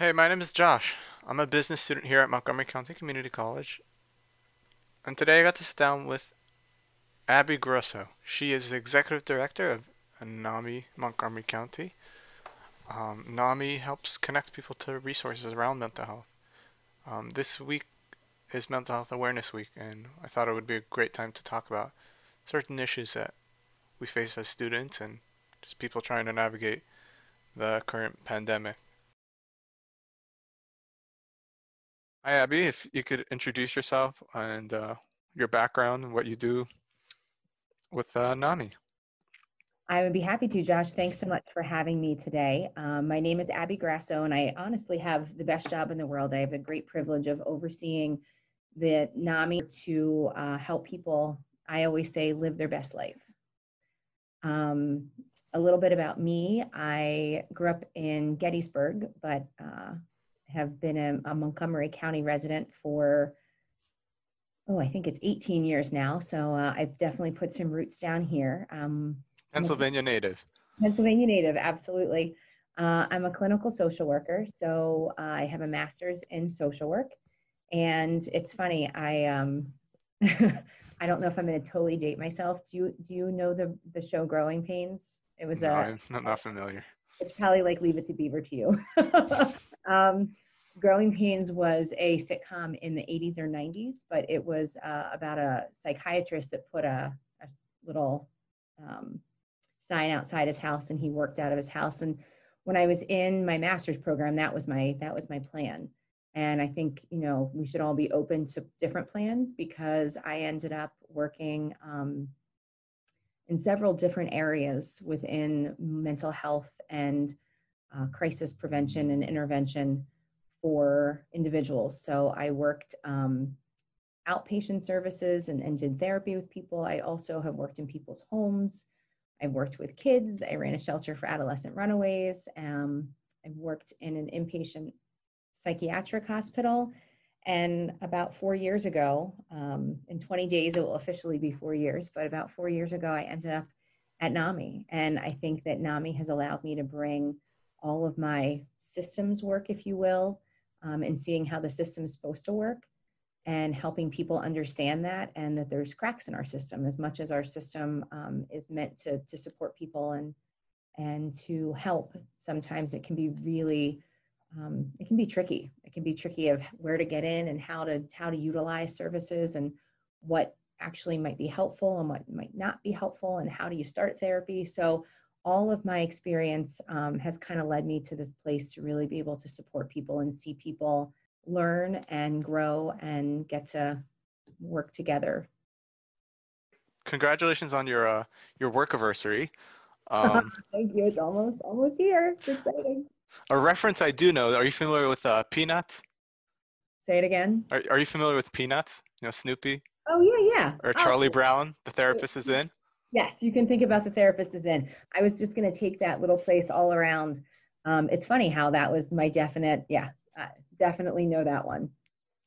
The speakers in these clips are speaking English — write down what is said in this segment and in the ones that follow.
Hey, my name is Josh. I'm a business student here at Montgomery County Community College. And today I got to sit down with Abby Grosso. She is the executive director of NAMI Montgomery County. Um, NAMI helps connect people to resources around mental health. Um, this week is Mental Health Awareness Week, and I thought it would be a great time to talk about certain issues that we face as students and just people trying to navigate the current pandemic. Hi, Abby. If you could introduce yourself and uh, your background and what you do with uh, NAMI. I would be happy to, Josh. Thanks so much for having me today. Um, my name is Abby Grasso, and I honestly have the best job in the world. I have the great privilege of overseeing the NAMI to uh, help people, I always say, live their best life. Um, a little bit about me I grew up in Gettysburg, but uh, have been a, a Montgomery County resident for oh, I think it's 18 years now. So uh, I've definitely put some roots down here. Um, Pennsylvania native. Pennsylvania native, absolutely. Uh, I'm a clinical social worker, so I have a master's in social work. And it's funny, I um, I don't know if I'm going to totally date myself. Do you do you know the the show Growing Pains? It was no, a. I'm not familiar. It's probably like Leave It to Beaver to you. um, Growing Pains was a sitcom in the 80s or 90s, but it was uh, about a psychiatrist that put a, a little um, sign outside his house and he worked out of his house. And when i was in my master's program that was my that was my plan. And i think you know we should all be open to different plans because i ended up working um, in several different areas within mental health and uh, crisis prevention and intervention for individuals so i worked um, outpatient services and, and did therapy with people i also have worked in people's homes I've worked with kids. I ran a shelter for adolescent runaways. Um, I've worked in an inpatient psychiatric hospital. And about four years ago, um, in 20 days, it will officially be four years, but about four years ago, I ended up at NAMI. And I think that NAMI has allowed me to bring all of my systems work, if you will, um, and seeing how the system is supposed to work and helping people understand that and that there's cracks in our system as much as our system um, is meant to, to support people and and to help. Sometimes it can be really um, it can be tricky. It can be tricky of where to get in and how to how to utilize services and what actually might be helpful and what might not be helpful and how do you start therapy. So all of my experience um, has kind of led me to this place to really be able to support people and see people learn and grow and get to work together. Congratulations on your uh, your work anniversary. Um, Thank you. It's almost almost here. It's exciting. A reference I do know. Are you familiar with uh, Peanuts? Say it again. Are Are you familiar with Peanuts? You know Snoopy. Oh yeah, yeah. Or Charlie oh. Brown, the therapist is in. Yes, you can think about the therapist is in. I was just going to take that little place all around. Um, it's funny how that was my definite. Yeah, uh, definitely know that one.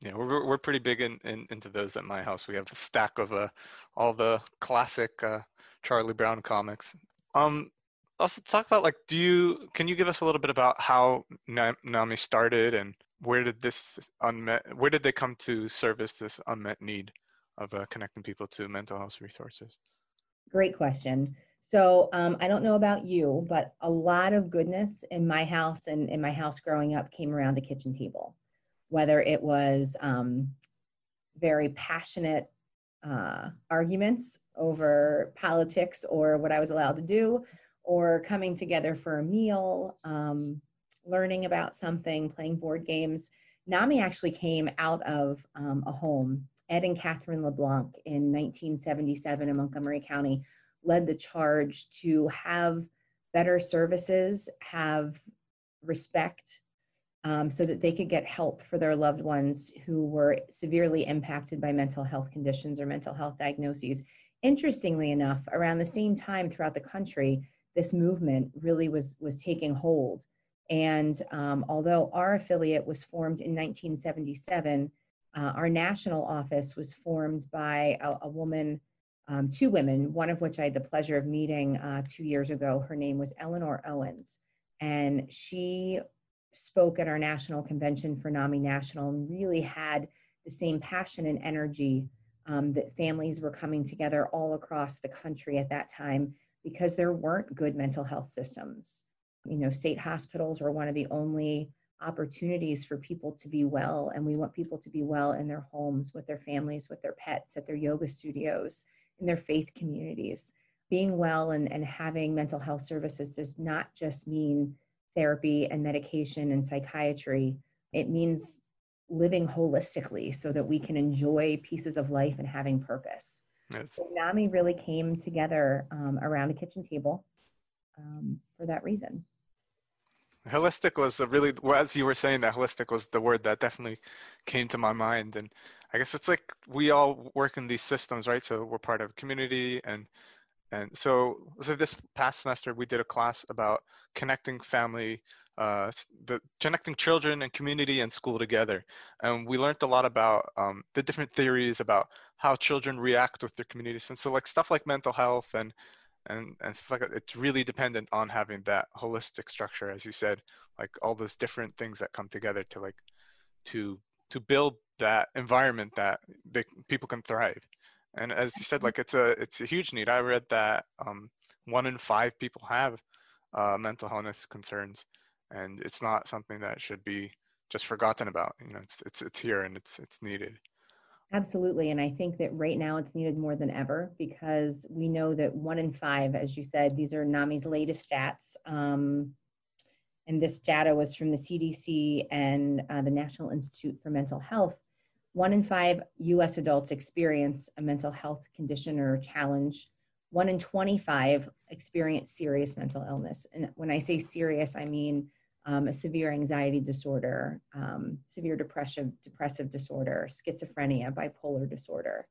Yeah, we're we're pretty big in, in into those at my house. We have a stack of uh, all the classic uh, Charlie Brown comics. Um, also talk about like, do you can you give us a little bit about how NAMI started and where did this unmet where did they come to service this unmet need of uh, connecting people to mental health resources? Great question. So um, I don't know about you, but a lot of goodness in my house and in my house growing up came around the kitchen table, whether it was um, very passionate uh, arguments over politics or what I was allowed to do, or coming together for a meal, um, learning about something, playing board games. NAMI actually came out of um, a home. Ed and Catherine LeBlanc in 1977 in Montgomery County led the charge to have better services, have respect, um, so that they could get help for their loved ones who were severely impacted by mental health conditions or mental health diagnoses. Interestingly enough, around the same time throughout the country, this movement really was, was taking hold. And um, although our affiliate was formed in 1977, uh, our national office was formed by a, a woman um, two women, one of which I had the pleasure of meeting uh, two years ago. Her name was Eleanor Owens. And she spoke at our national convention for NAMI National and really had the same passion and energy um, that families were coming together all across the country at that time because there weren't good mental health systems. You know, state hospitals were one of the only opportunities for people to be well, and we want people to be well in their homes, with their families, with their pets, at their yoga studios, in their faith communities. Being well and, and having mental health services does not just mean therapy and medication and psychiatry. It means living holistically so that we can enjoy pieces of life and having purpose. Yes. So NAMI really came together um, around a kitchen table um, for that reason. Holistic was a really, as you were saying that, holistic was the word that definitely came to my mind. And I guess it's like we all work in these systems, right? So we're part of a community and and so, so this past semester we did a class about connecting family uh, the connecting children and community and school together. And we learned a lot about um, the different theories about how children react with their communities. And so like stuff like mental health and, and, and stuff like that, it's really dependent on having that holistic structure, as you said, like all those different things that come together to like, to, to build that environment that they, people can thrive. And as you said, like it's a, it's a huge need. I read that um, one in five people have uh, mental health concerns and it's not something that should be just forgotten about. You know, it's it's it's here and it's it's needed. Absolutely, and I think that right now it's needed more than ever because we know that one in five, as you said, these are NAMI's latest stats. Um, and this data was from the CDC and uh, the National Institute for Mental Health. One in five US adults experience a mental health condition or challenge one in 25 experience serious mental illness. And when I say serious, I mean um, a severe anxiety disorder, um, severe depressive, depressive disorder, schizophrenia, bipolar disorder.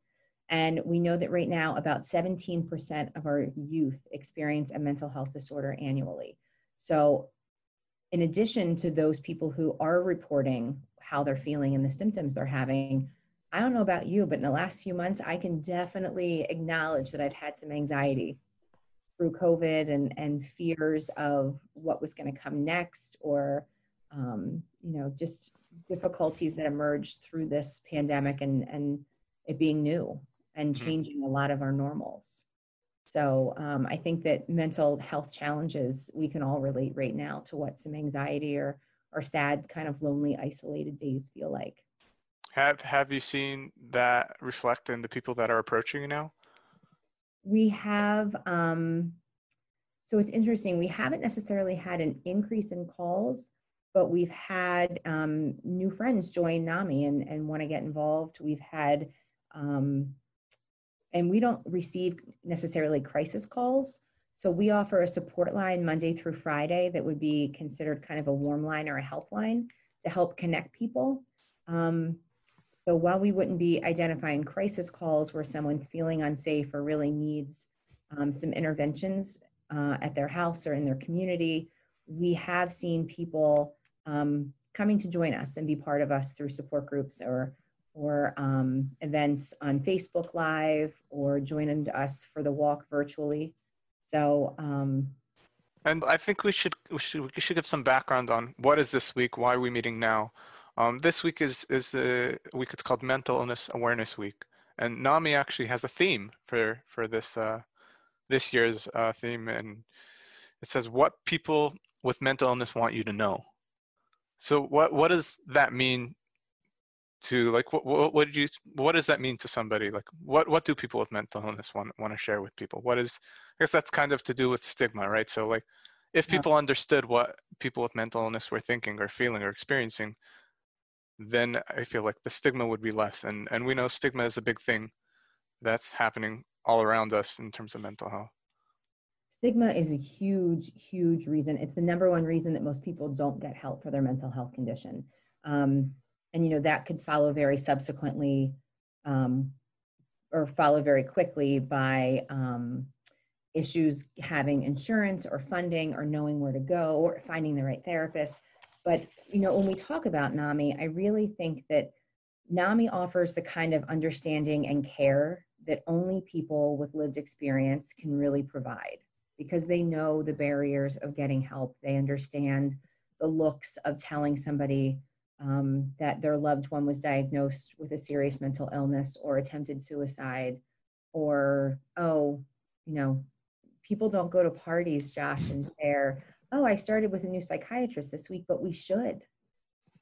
And we know that right now about 17% of our youth experience a mental health disorder annually. So, in addition to those people who are reporting how they're feeling and the symptoms they're having, I don't know about you, but in the last few months, I can definitely acknowledge that I've had some anxiety through COVID and, and fears of what was going to come next or, um, you know, just difficulties that emerged through this pandemic and, and it being new and mm-hmm. changing a lot of our normals. So um, I think that mental health challenges, we can all relate right now to what some anxiety or, or sad, kind of lonely, isolated days feel like. Have Have you seen that reflect in the people that are approaching you now? We have. Um, so it's interesting. We haven't necessarily had an increase in calls, but we've had um, new friends join NAMI and, and want to get involved. We've had, um, and we don't receive necessarily crisis calls. So we offer a support line Monday through Friday that would be considered kind of a warm line or a helpline to help connect people. Um, so while we wouldn't be identifying crisis calls where someone's feeling unsafe or really needs um, some interventions uh, at their house or in their community, we have seen people um, coming to join us and be part of us through support groups or or um, events on Facebook Live or joining us for the walk virtually. So. Um, and I think we should, we should we should give some background on what is this week, why are we meeting now, um, this week is is a week. It's called Mental Illness Awareness Week, and NAMI actually has a theme for for this uh, this year's uh, theme, and it says what people with mental illness want you to know. So what what does that mean to like what what, what did you what does that mean to somebody like what what do people with mental illness want want to share with people? What is I guess that's kind of to do with stigma, right? So like if people understood what people with mental illness were thinking or feeling or experiencing, then I feel like the stigma would be less. And and we know stigma is a big thing that's happening all around us in terms of mental health. Stigma is a huge, huge reason. It's the number one reason that most people don't get help for their mental health condition. Um, and you know that could follow very subsequently um, or follow very quickly by um, issues having insurance or funding or knowing where to go or finding the right therapist but you know, when we talk about NAMI, I really think that NAMI offers the kind of understanding and care that only people with lived experience can really provide because they know the barriers of getting help. They understand the looks of telling somebody um, that their loved one was diagnosed with a serious mental illness or attempted suicide, or, oh, you know, people don't go to parties, Josh, and share, oh, I started with a new psychiatrist this week, but we should.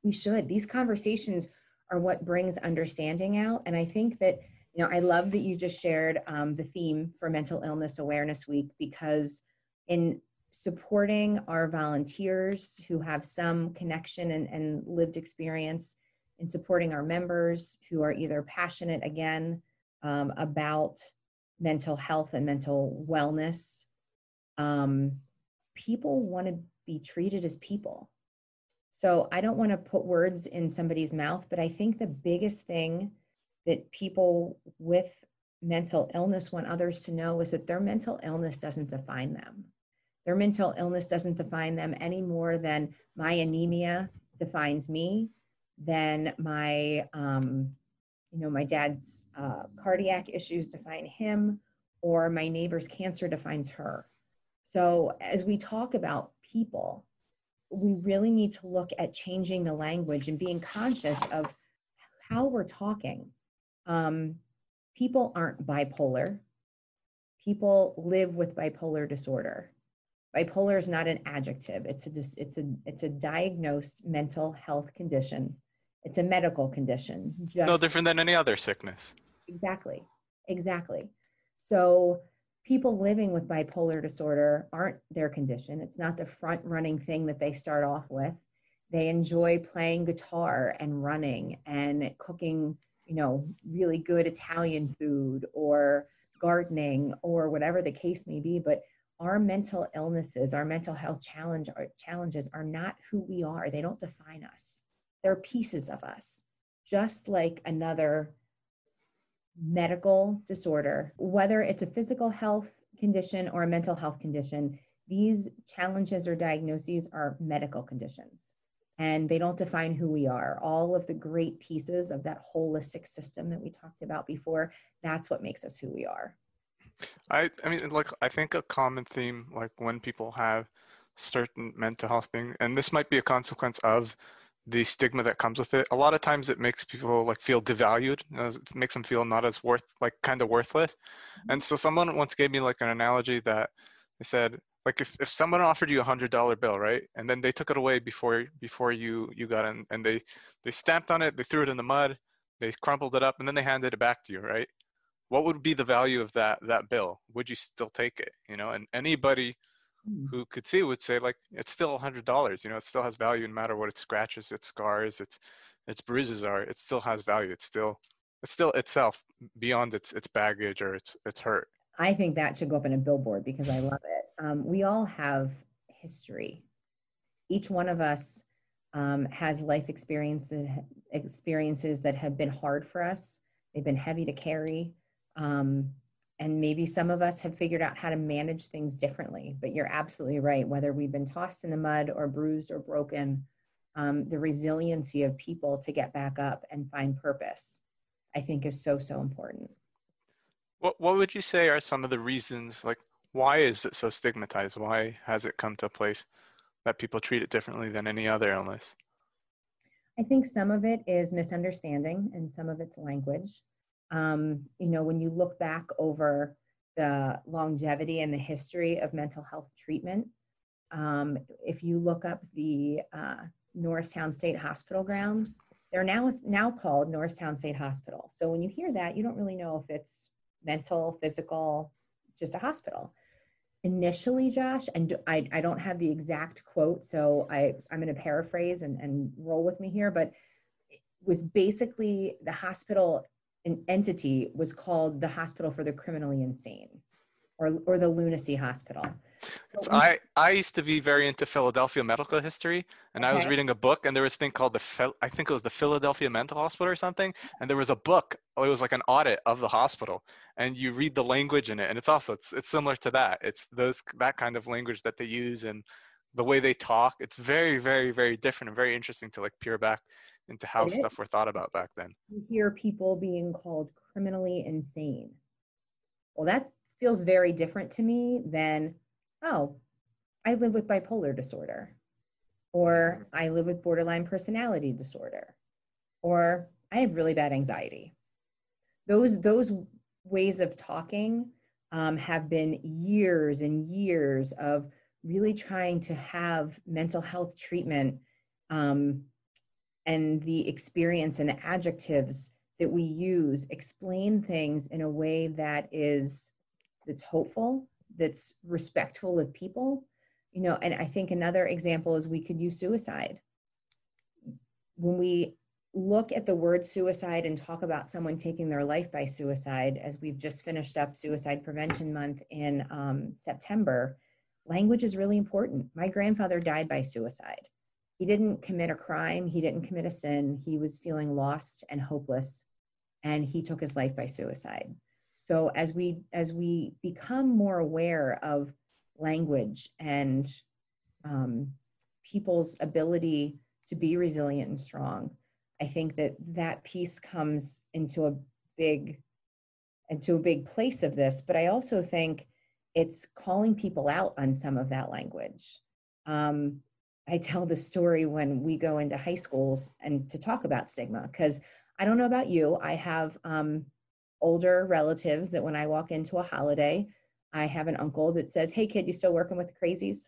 We should. These conversations are what brings understanding out. And I think that, you know, I love that you just shared um, the theme for Mental Illness Awareness Week because in supporting our volunteers who have some connection and, and lived experience in supporting our members who are either passionate again um, about mental health and mental wellness um, people want to be treated as people so i don't want to put words in somebody's mouth but i think the biggest thing that people with mental illness want others to know is that their mental illness doesn't define them their mental illness doesn't define them any more than my anemia defines me, than my, um, you know, my dad's uh, cardiac issues define him, or my neighbor's cancer defines her. So as we talk about people, we really need to look at changing the language and being conscious of how we're talking. Um, people aren't bipolar. People live with bipolar disorder. Bipolar is not an adjective. It's a it's a it's a diagnosed mental health condition. It's a medical condition. Just no different than any other sickness. Exactly. Exactly. So people living with bipolar disorder aren't their condition it's not the front running thing that they start off with they enjoy playing guitar and running and cooking you know really good italian food or gardening or whatever the case may be but our mental illnesses, our mental health challenge, our challenges are not who we are. They don't define us. They're pieces of us, just like another medical disorder, whether it's a physical health condition or a mental health condition. These challenges or diagnoses are medical conditions and they don't define who we are. All of the great pieces of that holistic system that we talked about before, that's what makes us who we are. I I mean like I think a common theme like when people have certain mental health thing and this might be a consequence of the stigma that comes with it. A lot of times it makes people like feel devalued. You know, it makes them feel not as worth like kind of worthless. Mm-hmm. And so someone once gave me like an analogy that they said like if, if someone offered you a hundred dollar bill right and then they took it away before before you you got in and they they stamped on it they threw it in the mud they crumpled it up and then they handed it back to you right what would be the value of that that bill would you still take it you know and anybody. Who could see would say like it's still a hundred dollars you know it still has value no matter what its scratches its scars its its bruises are it still has value it's still it's still itself beyond its its baggage or its its hurt. I think that should go up in a billboard because i love it. Um, we all have history. Each one of us um, has life experiences experiences that have been hard for us. They've been heavy to carry. Um, and maybe some of us have figured out how to manage things differently, but you're absolutely right. Whether we've been tossed in the mud or bruised or broken, um, the resiliency of people to get back up and find purpose, I think is so, so important. What, what would you say are some of the reasons, like, why is it so stigmatized? Why has it come to a place that people treat it differently than any other illness? I think some of it is misunderstanding and some of it's language. Um, you know, when you look back over the longevity and the history of mental health treatment, um, if you look up the uh, Norristown State Hospital grounds, they're now now called Norristown State Hospital. So when you hear that, you don't really know if it's mental, physical, just a hospital. Initially, Josh, and I, I don't have the exact quote, so I, I'm going to paraphrase and, and roll with me here, but it was basically the hospital an entity was called the Hospital for the Criminally Insane or, or the Lunacy Hospital. So I, I used to be very into Philadelphia medical history, and okay. I was reading a book, and there was a thing called the I think it was the Philadelphia Mental Hospital or something, and there was a book. Oh, it was like an audit of the hospital, and you read the language in it, and it's also it's it's similar to that. It's those that kind of language that they use and the way they talk. It's very very very different and very interesting to like peer back into how stuff were thought about back then. You hear people being called criminally insane. Well, that feels very different to me than, oh, I live with bipolar disorder. or I live with borderline personality disorder, or I have really bad anxiety. Those, those ways of talking um, have been years and years of really trying to have mental health treatment um, and the experience and the adjectives that we use explain things in a way that is that's hopeful that's respectful of people you know and i think another example is we could use suicide. When we look at the word suicide and talk about someone taking their life by suicide as we've just finished up suicide prevention month in um, september language is really important. My grandfather died by suicide he didn't commit a crime he didn't commit a sin he was feeling lost and hopeless and he took his life by suicide. So as we as we become more aware of language and um, people's ability to be resilient and strong, I think that that piece comes into a big into a big place of this. But I also think it's calling people out on some of that language. Um, I tell the story when we go into high schools and to talk about stigma because I don't know about you. I have um, older relatives that when I walk into a holiday, I have an uncle that says, Hey, kid, you still working with the crazies?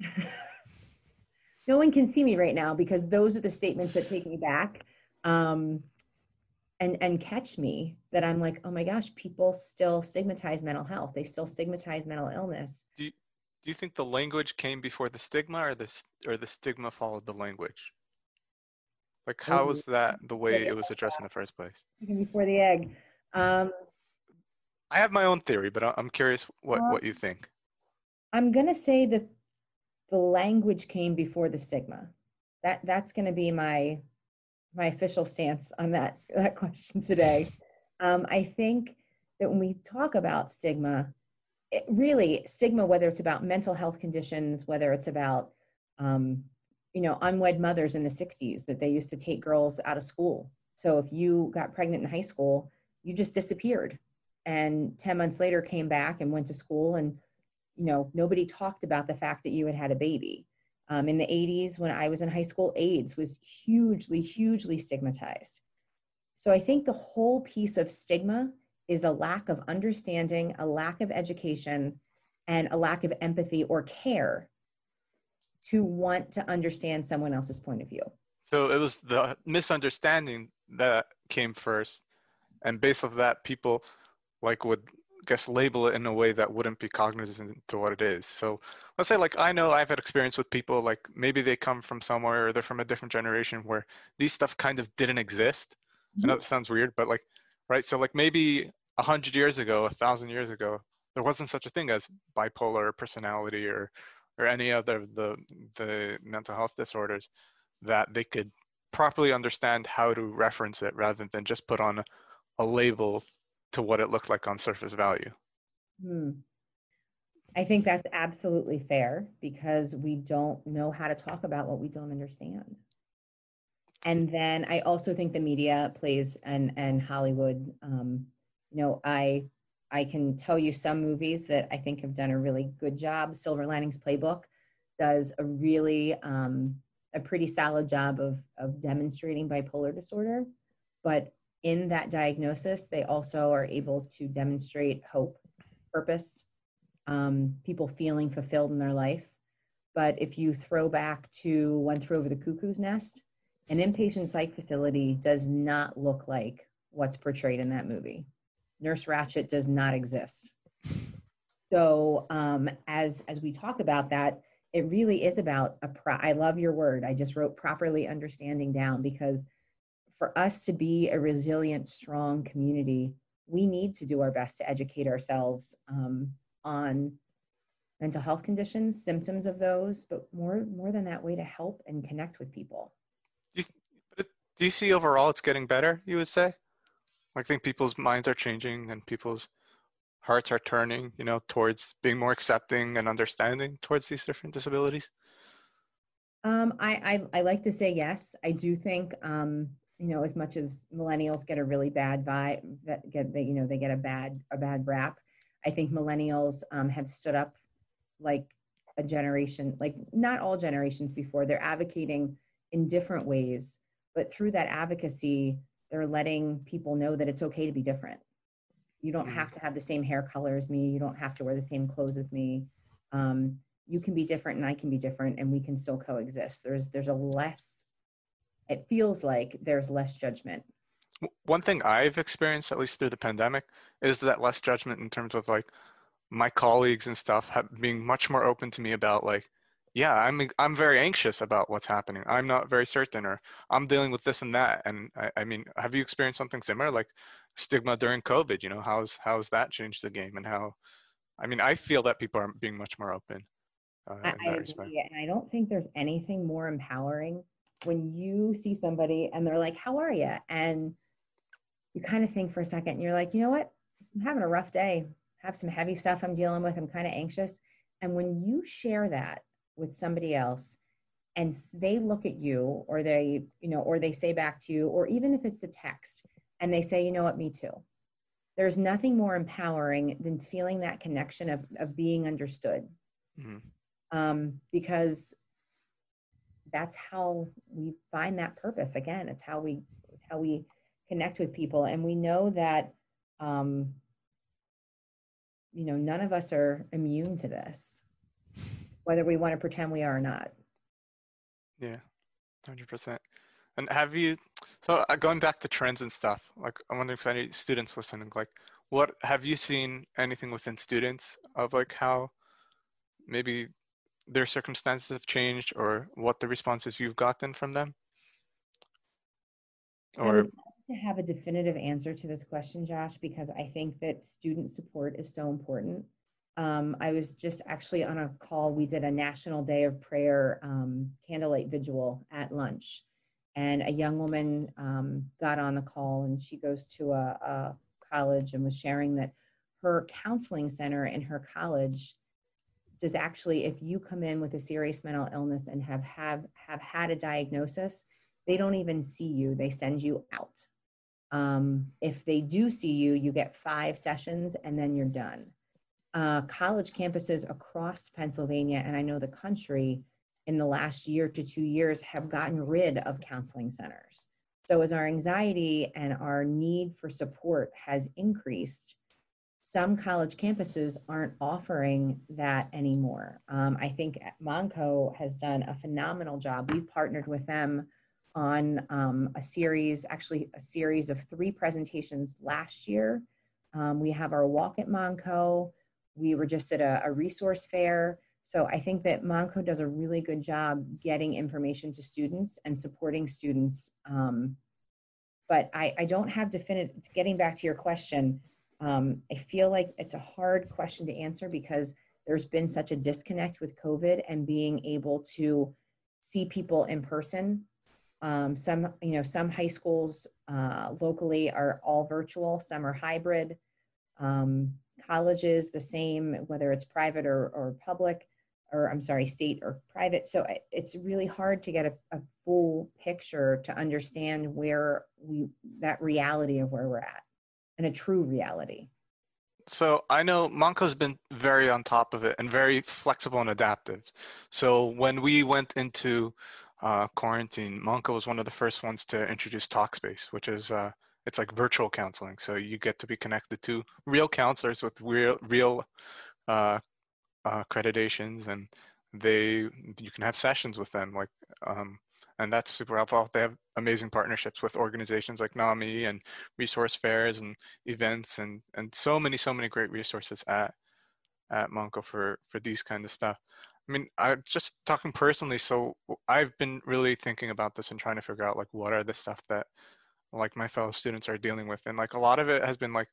no one can see me right now because those are the statements that take me back um, and, and catch me that I'm like, oh my gosh, people still stigmatize mental health. They still stigmatize mental illness. Do you, do you think the language came before the stigma or the, or the stigma followed the language? Like, how was that the way it was addressed in the first place? Before the egg. Um, I have my own theory, but I'm curious what, what you think. I'm going to say that the language came before the stigma. That that's going to be my my official stance on that that question today. Um, I think that when we talk about stigma, it really stigma, whether it's about mental health conditions, whether it's about um, you know, unwed mothers in the 60s that they used to take girls out of school. So if you got pregnant in high school, you just disappeared. And 10 months later came back and went to school and you know, nobody talked about the fact that you had had a baby. Um, in the 80s, when I was in high school, AIDS was hugely, hugely stigmatized. So I think the whole piece of stigma is a lack of understanding, a lack of education, and a lack of empathy or care to want to understand someone else's point of view. So it was the misunderstanding that came first, and based off that, people like would guess label it in a way that wouldn't be cognizant to what it is. So let's say like I know I've had experience with people like maybe they come from somewhere or they're from a different generation where these stuff kind of didn't exist. Mm-hmm. I know mm-hmm. that sounds weird, but like right. So like maybe a hundred years ago, a thousand years ago, there wasn't such a thing as bipolar personality or or any other the the mental health disorders that they could properly understand how to reference it rather than just put on a label to what it looked like on surface value. Hmm. I think that's absolutely fair because we don't know how to talk about what we don't understand. And then I also think the media plays and and Hollywood. Um, you know, I I can tell you some movies that I think have done a really good job. Silver Linings Playbook does a really um, a pretty solid job of of demonstrating bipolar disorder, but in that diagnosis, they also are able to demonstrate hope, purpose, um, people feeling fulfilled in their life. But if you throw back to One Flew Over the Cuckoo's Nest, an inpatient psych facility does not look like what's portrayed in that movie. Nurse Ratched does not exist. So um, as as we talk about that, it really is about a pro- I love your word. I just wrote properly understanding down because for us to be a resilient, strong community, we need to do our best to educate ourselves um, on mental health conditions, symptoms of those, but more more than that, way to help and connect with people. Do you, see overall it's getting better? You would say. I think people's minds are changing and people's hearts are turning, you know, towards being more accepting and understanding towards these different disabilities? Um, I, I, I like to say yes. I do think, um, you know, as much as millennials get a really bad vibe, get they, you know, they get a bad a bad rap. I think millennials um, have stood up like a generation, like not all generations before, they're advocating in different ways, but through that advocacy, they're letting people know that it's okay to be different. You don't Mhm. have to have the same hair color as me. You don't have to wear the same clothes as me. Um, you can be different and I can be different and we can still coexist. There's there's a less it feels like there's less judgment. One thing I've experienced, at least through the pandemic, is that less judgment in terms of like my colleagues and stuff have, being much more open to me about like, yeah, I'm I'm very anxious about what's happening. I'm not very certain, or I'm dealing with this and that. And I, I mean, have you experienced something similar, like stigma during COVID? You know, how's how's that changed the game, and how? I mean, I feel that people are being much more open. Uh, I, in I that agree, and I don't think there's anything more empowering when you see somebody and they're like, "How are you?" and you kind of think for a second, and you're like, "You know what? I'm having a rough day. I have some heavy stuff I'm dealing with. I'm kind of anxious." And when you share that with somebody else, and they look at you, or they, you know, or they say back to you, or even if it's a text, and they say, "You know what? Me too." There's nothing more empowering than feeling that connection of, of being understood Mhm. um, because that's how we find that purpose again it's how we it's how we connect with people and we know that um, you know none of us are immune to this whether we want to pretend we are or not Yeah, hundred percent. And have you? So uh, going back to trends and stuff, like I'm wondering if any students listening, like, what have you seen anything within students of like how maybe their circumstances have changed, or what the responses you've gotten from them, or to have a definitive answer to this question, Josh, because I think that student support is so important. Um, I was just actually on a call. We did a National Day of Prayer um, candlelight vigil at lunch, and a young woman um, got on the call, and she goes to a, a college and was sharing that her counseling center in her college does actually, if you come in with a serious mental illness and have have have had a diagnosis, they don't even see you they send you out um, if they do see you you get five sessions and then you're done uh, college campuses across pennsylvania and i know the country in the last year to two years have gotten rid of counseling centers so as our anxiety and our need for support has increased some college campuses aren't offering that anymore um, i think Montco has done a phenomenal job we've partnered with them on um, a series, actually a series of three presentations last year. Um, we have our walk at Montco. We were just at a, a resource fair. So I think that Montco does a really good job getting information to students and supporting students. Um, but I, I don't have definite, getting back to your question, um, I feel like it's a hard question to answer because there's been such a disconnect with COVID and being able to see people in person um, some, you know, some high schools uh, locally are all virtual, some are hybrid. Um, colleges, the same, whether it's private or, or public, or I'm sorry, state or private. So it's really hard to get a, a full picture to understand where we, that reality of where we're at and a true reality. So I know Montco's been very on top of it and very flexible and adaptive. So when we went into uh, quarantine, Monco was one of the first ones to introduce Talkspace, which is uh, it's like virtual counseling. So you get to be connected to real counselors with real real uh, uh, accreditations, and they you can have sessions with them. Like um, and that's super helpful. They have amazing partnerships with organizations like NAMI and resource fairs and events and and so many so many great resources at at Montco for for these kind of stuff. I mean, I'm just talking personally. So I've been really thinking about this and trying to figure out like what are the stuff that like my fellow students are dealing with, and like a lot of it has been like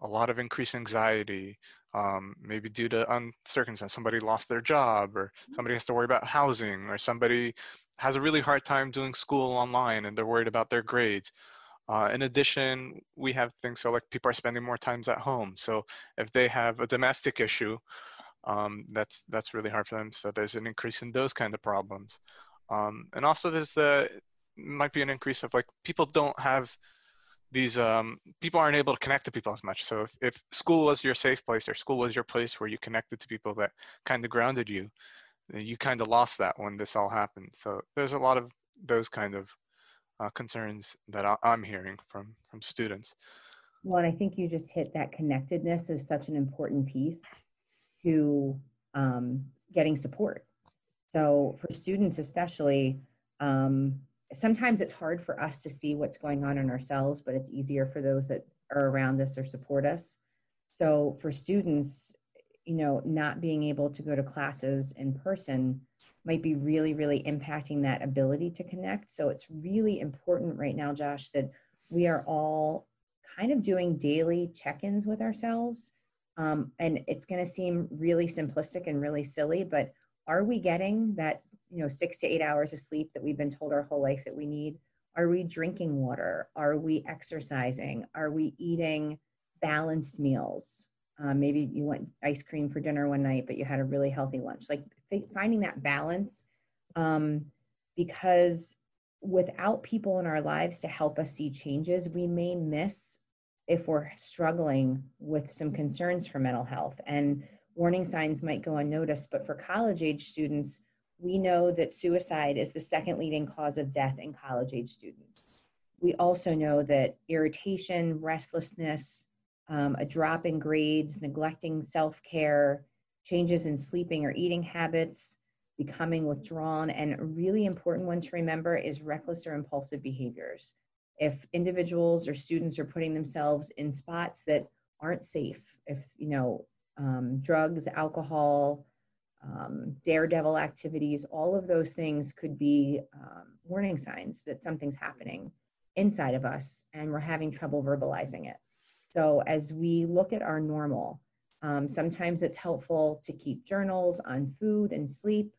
a lot of increased anxiety, um, maybe due to uncircumstance. Somebody lost their job, or somebody has to worry about housing, or somebody has a really hard time doing school online and they're worried about their grades. Uh, in addition, we have things so like people are spending more times at home. So if they have a domestic issue, um, that's that's really hard for them. So there's an increase in those kind of problems. Um, and also there's the might be an increase of like people don't have these um, people aren't able to connect to people as much. So if, if school was your safe place or school was your place where you connected to people that kind of grounded you, you kind of lost that when this all happened. So there's a lot of those kind of uh, concerns that I, I'm hearing from from students. Well, and I think you just hit that connectedness is such an important piece to um, getting support. So for students, especially, um, sometimes it's hard for us to see what's going on in ourselves, but it's easier for those that are around us or support us. So for students, you know, not being able to go to classes in person might be really, really impacting that ability to connect. So it's really important right now, Josh, that we are all kind of doing daily check ins with ourselves. Um, and it's going to seem really simplistic and really silly, but are we getting that you know six to eight hours of sleep that we've been told our whole life that we need? Are we drinking water? Are we exercising? Are we eating balanced meals? Uh, maybe you went ice cream for dinner one night but you had a really healthy lunch. Like finding that balance um, because without people in our lives to help us see changes we may miss if we're struggling with some concerns for mental health. And warning signs might go unnoticed but for college age students we know that suicide is the second leading cause of death in college age students. We also know that irritation, restlessness, um, a drop in grades, neglecting self care, changes in sleeping or eating habits, becoming withdrawn, and a really important one to remember is reckless or impulsive behaviors. If individuals or students are putting themselves in spots that aren't safe, if you know um, drugs, alcohol, um, daredevil activities, all of those things could be um, warning signs that something's happening inside of us and we're having trouble verbalizing it. So, as we look at our normal, um, sometimes it's helpful to keep journals on food and sleep.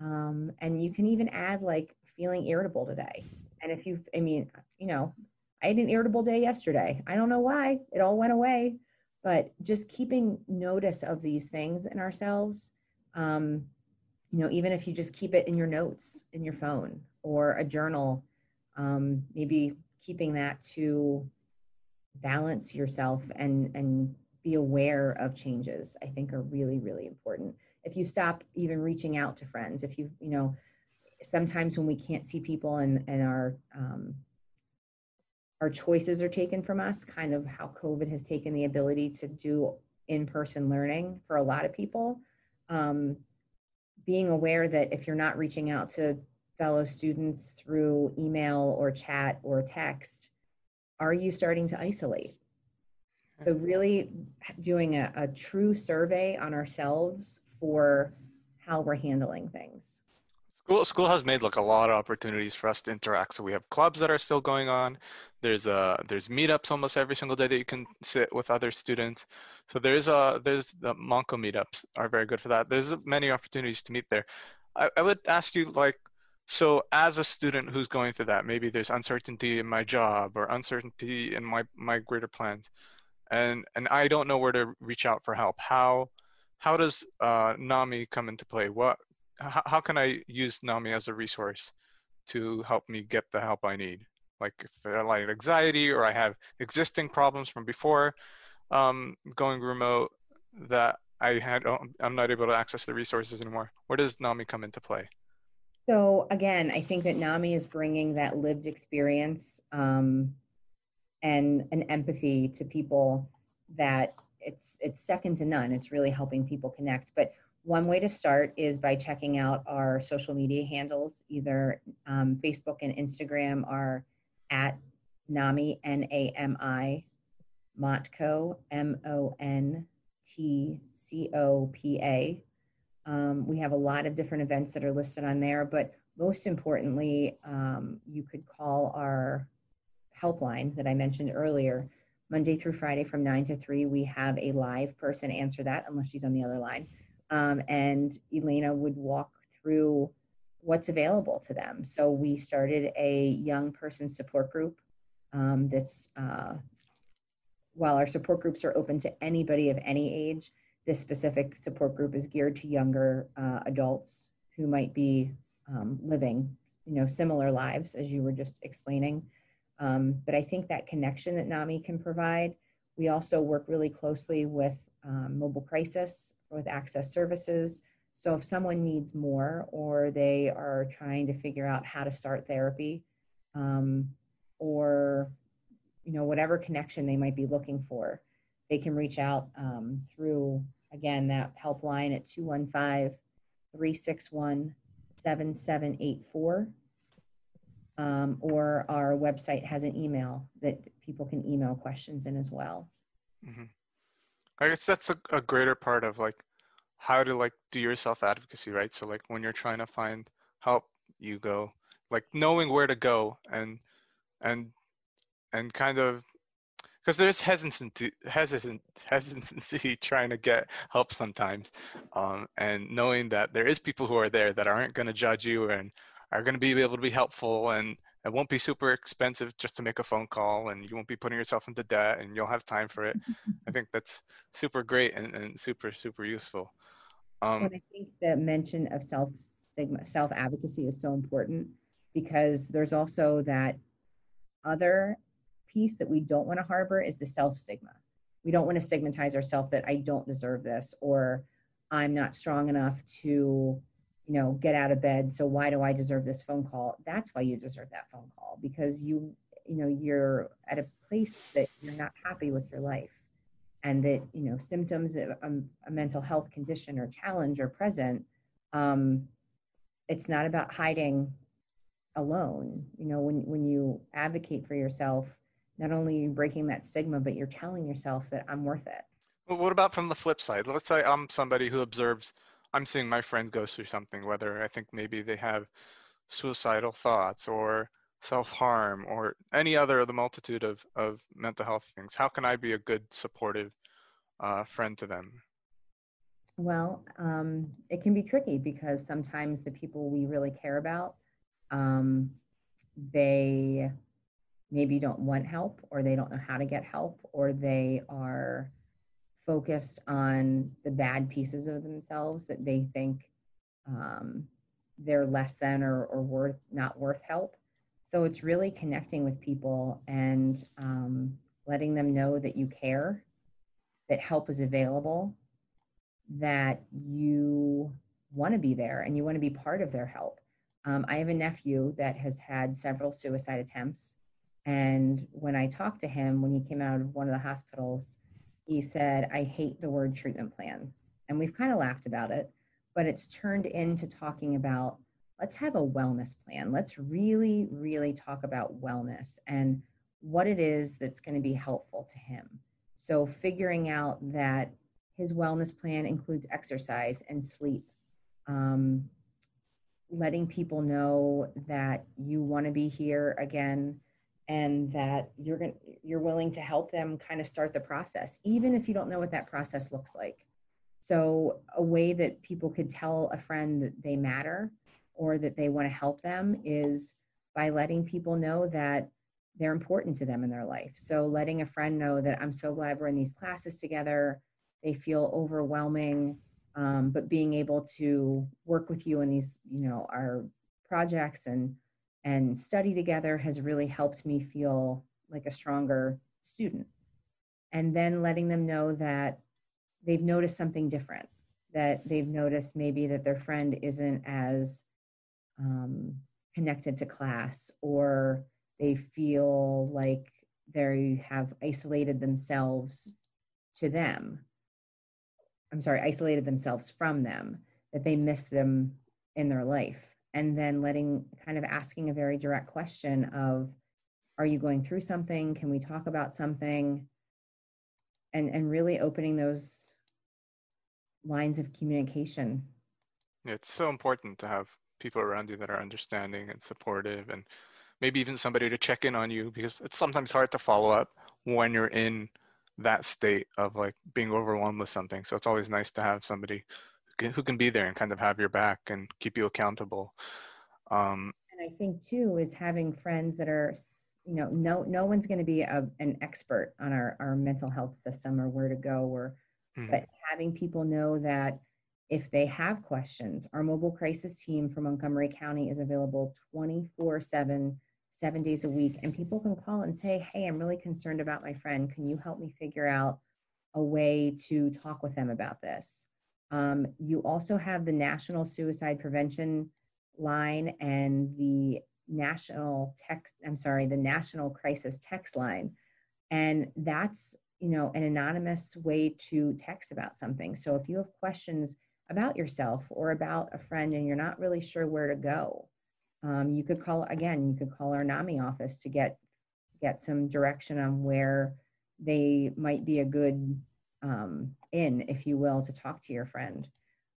Um, and you can even add like feeling irritable today. And if you, I mean, you know, I had an irritable day yesterday. I don't know why, it all went away. But just keeping notice of these things in ourselves um, you know, even if you just keep it in your notes in your phone or a journal, um, maybe keeping that to balance yourself and and be aware of changes i think are really really important. If you stop even reaching out to friends if you you know sometimes when we can't see people and and our um, our choices are taken from us kind of how covid has taken the ability to do in-person learning for a lot of people um, being aware that if you're not reaching out to fellow students through email or chat or text, are you starting to isolate? So really doing a, a true survey on ourselves for how we're handling things. School school has made like a lot of opportunities for us to interact. So we have clubs that are still going on. There's uh there's meetups almost every single day that you can sit with other students. So there's uh there's the Montco meetups are very good for that. There's many opportunities to meet there. I, I would ask you like so as a student who's going through that, maybe there's uncertainty in my job or uncertainty in my my greater plans, and and I don't know where to reach out for help. How how does uh, NAMI come into play? What how, how can I use NAMI as a resource to help me get the help I need? Like if I like anxiety or I have existing problems from before um, going remote that I had, oh, I'm not able to access the resources anymore. Where does NAMI come into play? So again, I think that NAMI is bringing that lived experience um, and an empathy to people that it's it's second to none. It's really helping people connect. But one way to start is by checking out our social media handles. Either um, Facebook and Instagram are at NAMI, N A M I, Montco, M O N T C O P A. Um, we have a lot of different events that are listed on there, but most importantly, um, you could call our helpline that I mentioned earlier. Monday through Friday from 9 to 3, we have a live person answer that, unless she's on the other line um, and Elena would walk through what's available to them. So we started a young person support group um, that's, uh, while our support groups are open to anybody of any age, this specific support group is geared to younger uh, adults who might be um, living, you know, similar lives as you were just explaining. Um, but I think that connection that NAMI can provide. We also work really closely with um, Mobile Crisis with Access Services. So if someone needs more or they are trying to figure out how to start therapy, um, or you know whatever connection they might be looking for, they can reach out um, through again that helpline at 215 361 7784 um, or our website has an email that people can email questions in as well. Mm-hmm. I guess that's a, a greater part of like how to like do your self advocacy, right? So like when you're trying to find help, you go like knowing where to go and and and kind of because there's hesitancy hesitant hesitancy trying to get help sometimes um, and knowing that there is people who are there that aren't going to judge you and are going to be able to be helpful and it won't be super expensive just to make a phone call and you won't be putting yourself into debt and you'll have time for it. I think that's super great and, and super super useful. Um, and i think the mention of self stigma self advocacy is so important because there's also that other piece that we don't want to harbor is the self stigma. We don't want to stigmatize ourselves that i don't deserve this or i'm not strong enough to you know, get out of bed. So why do I deserve this phone call? That's why you deserve that phone call because you, you know, you're at a place that you're not happy with your life and that, you know, symptoms of a, a mental health condition or challenge are present. Um, it's not about hiding alone. You know, when, when you advocate for yourself, not only are you breaking that stigma, but you're telling yourself that I'm worth it. Well, what about from the flip side? Let's say I'm somebody who observes I'm seeing my friend go through something, whether I think maybe they have suicidal thoughts or self-harm or any other of the multitude of, of mental health things. How can I be a good supportive uh, friend to them? Well, um, it can be tricky because sometimes the people we really care about, um, they maybe don't want help or they don't know how to get help or they are focused on the bad pieces of themselves that they think um, they're less than or, or worth not worth help. So it's really connecting with people and um, letting them know that you care, that help is available, that you want to be there and you want to be part of their help. Um, I have a nephew that has had several suicide attempts. And when I talked to him, when he came out of one of the hospitals, he said, I hate the word treatment plan. And we've kind of laughed about it, but it's turned into talking about let's have a wellness plan. Let's really, really talk about wellness and what it is that's going to be helpful to him. So, figuring out that his wellness plan includes exercise and sleep, um, letting people know that you want to be here again and that you're going you're willing to help them kind of start the process even if you don't know what that process looks like. So a way that people could tell a friend that they matter or that they want to help them is by letting people know that they're important to them in their life. So letting a friend know that i'm so glad we're in these classes together. They feel overwhelming um, but being able to work with you in these you know our projects and and study together has really helped me feel like a stronger student. And then letting them know that they've noticed something different, that they've noticed maybe that their friend isn't as um, connected to class, or they feel like they have isolated themselves to them. I'm sorry, isolated themselves from them, that they miss them in their life and then letting kind of asking a very direct question of are you going through something? Can we talk about something? And and really opening those lines of communication. It's so important to have people around you that are understanding and supportive and maybe even somebody to check in on you because it's sometimes hard to follow up when you're in that state of like being overwhelmed with something. So it's always nice to have somebody who can be there and kind of have your back and keep you accountable. Um, and I think too is having friends that are, you know, no no one's going to be a, an expert on our our mental health system or where to go or, mm-hmm. but having people know that if they have questions, our mobile crisis team from Montgomery County is available 24 7, seven days a week. And people can call and say, Hey, I'm really concerned about my friend. Can you help me figure out a way to talk with them about this? Um, you also have the National Suicide Prevention line and the National Text, I'm sorry, the National Crisis Text line. And that's, you know, an anonymous way to text about something. So if you have questions about yourself or about a friend and you're not really sure where to go, um, you could call again you could call our nami office to get get some direction on where they might be a good um, in if you will to talk to your friend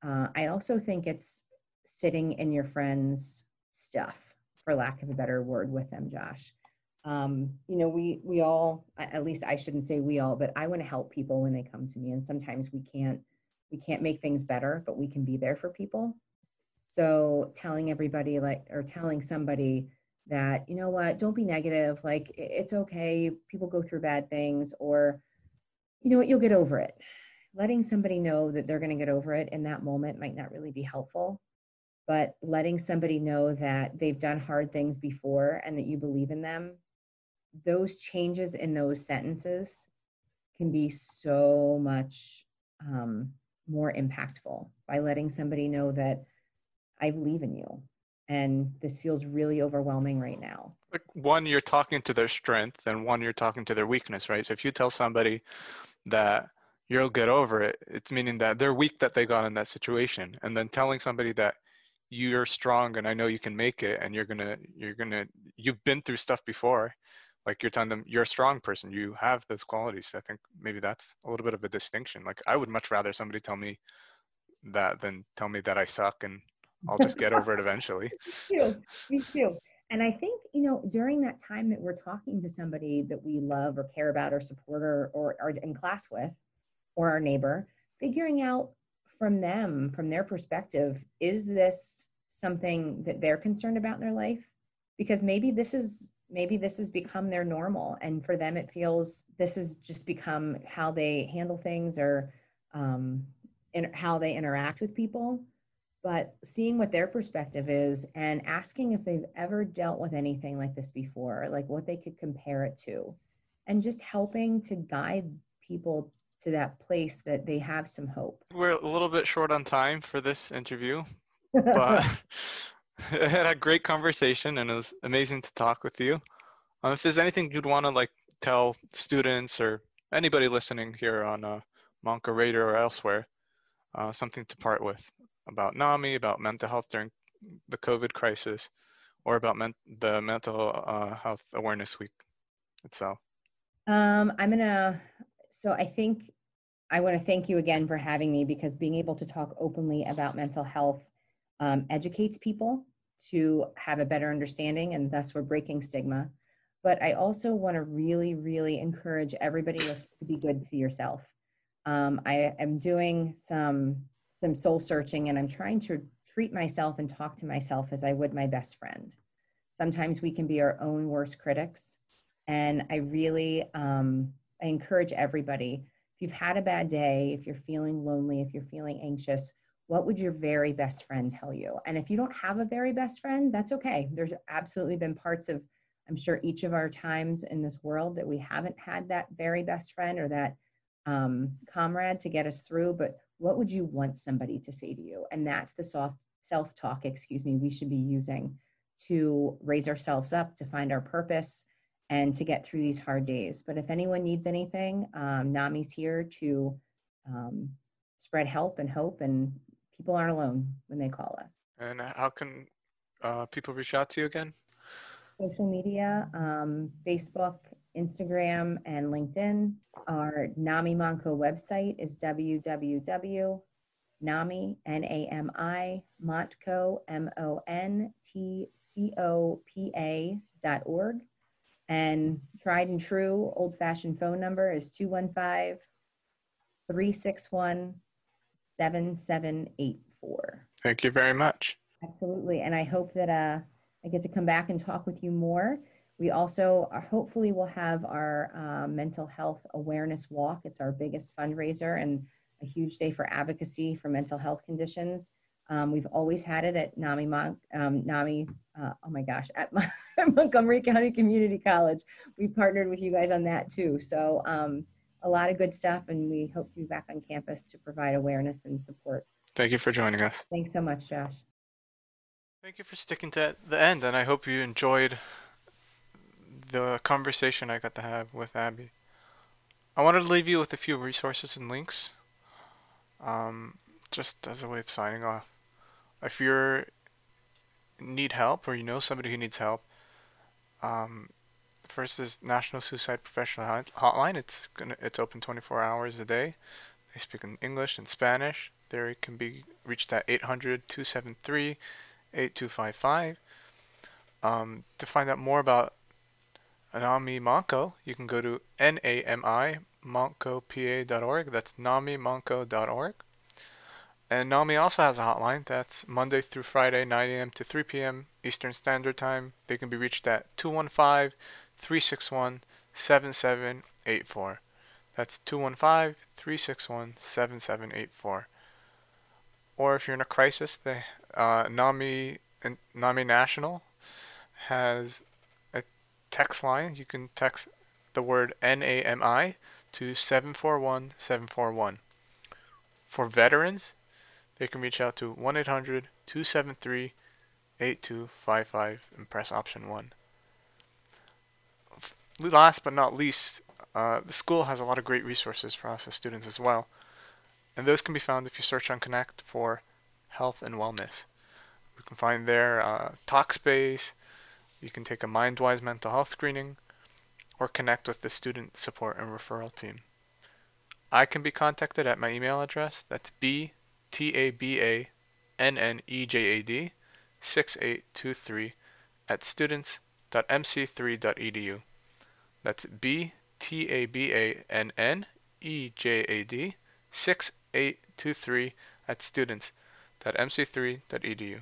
uh, i also think it's sitting in your friend's stuff for lack of a better word with them josh um, you know we we all at least i shouldn't say we all but i want to help people when they come to me and sometimes we can't we can't make things better but we can be there for people so telling everybody like, or telling somebody that, you know what, don't be negative. Like it's okay. People go through bad things or, you know what, you'll get over it. Letting somebody know that they're going to get over it in that moment might not really be helpful, but letting somebody know that they've done hard things before and that you believe in them, those changes in those sentences can be so much um, more impactful by letting somebody know that I believe in you. And this feels really overwhelming right now. One, you're talking to their strength, and one, you're talking to their weakness, right? So if you tell somebody that you'll get over it, it's meaning that they're weak that they got in that situation. And then telling somebody that you're strong and I know you can make it and you're gonna you're gonna you've been through stuff before. Like you're telling them you're a strong person, you have those qualities. I think maybe that's a little bit of a distinction. Like I would much rather somebody tell me that than tell me that I suck and I'll just get over it eventually. Me too. Me too. And I think, you know, during that time that we're talking to somebody that we love or care about or support or, or are in class with or our neighbor, figuring out from them, from their perspective, is this something that they're concerned about in their life? Because maybe this is maybe this has become their normal and for them it feels this has just become how they handle things or um, in, how they interact with people but seeing what their perspective is and asking if they've ever dealt with anything like this before, like what they could compare it to, and just helping to guide people to that place that they have some hope. We're a little bit short on time for this interview, but I had a great conversation and it was amazing to talk with you. Um, if there's anything you'd want to like tell students or anybody listening here on uh, Montco Radio or elsewhere, uh, something to part with about NAMI, about mental health during the COVID crisis, or about men- the Mental uh, Health Awareness Week itself? Um, I'm gonna. So I think I want to thank you again for having me because being able to talk openly about mental health um, educates people to have a better understanding, and thus we're breaking stigma. But I also want to really, really encourage everybody to be good to yourself. Um, I am doing some some soul searching and I'm trying to treat myself and talk to myself as I would my best friend. Sometimes we can be our own worst critics. And I really um, I encourage everybody if you've had a bad day, if you're feeling lonely, if you're feeling anxious, what would your very best friend tell you? And if you don't have a very best friend, that's okay. There's absolutely been parts of, I'm sure, each of our times in this world that we haven't had that very best friend or that um, comrade to get us through. But what would you want somebody to say to you? And that's the soft self talk, excuse me, we should be using to raise ourselves up, to find our purpose, and to get through these hard days. But if anyone needs anything, um, NAMI's here to um, spread help and hope, and people aren't alone when they call us. And how can uh, people reach out to you again? Social media, um, Facebook Instagram, and LinkedIn. Our NAMI Montco website is www.nami, N-A-M-I, Montco, M-O-N-T-C-O-P-A dot org. And tried and true old fashioned phone number is 215 361 7784. Thank you very much. Absolutely. And I hope that uh, I get to come back and talk with you more. We also are, hopefully will have our uh, mental health awareness walk. It's our biggest fundraiser and a huge day for advocacy for mental health conditions Um, we've always had it at NAMI, Mon- um, NAMI uh, oh my gosh, at Mon- Montgomery County Community College. We partnered with you guys on that too. So um, a lot of good stuff, and we hope to be back on campus to provide awareness and support. Thank you for joining us. Thanks so much, Josh. Thank you for sticking to the end, and I hope you enjoyed the conversation I got to have with Abby. I wanted to leave you with a few resources and links, um, just as a way of signing off. If you need help or you know somebody who needs help, um, first is National Suicide Professional Hotline. It's gonna it's open 24 hours a day. They speak in English and Spanish. It can be reached at 800 273 8255. Um, to find out more about NAMI Montco, you can go to N-A-M-I montcopa.org. That's namimontco.org. And NAMI also has a hotline that's Monday through Friday, 9 a.m. to 3 p.m. Eastern Standard Time. They can be reached at 215 361 7784. That's 215 361 7784. Or if you're in a crisis, the uh, NAMI, NAMI National has text line. You can text the word NAMI to 741 741. For veterans, they can reach out to 1 800 273 8255 and press option 1. Last but not least, uh, the school has a lot of great resources for us as students as well. And those can be found if you search on Connect for health and wellness. We can find there uh, Talkspace, you can take a MindWise mental health screening, or connect with the student support and referral team. I can be contacted at my email address. That's b t a b a n n e j a d 6823 at students.mc3.edu. That's b t a b a n n e j a d 6823 at students.mc3.edu.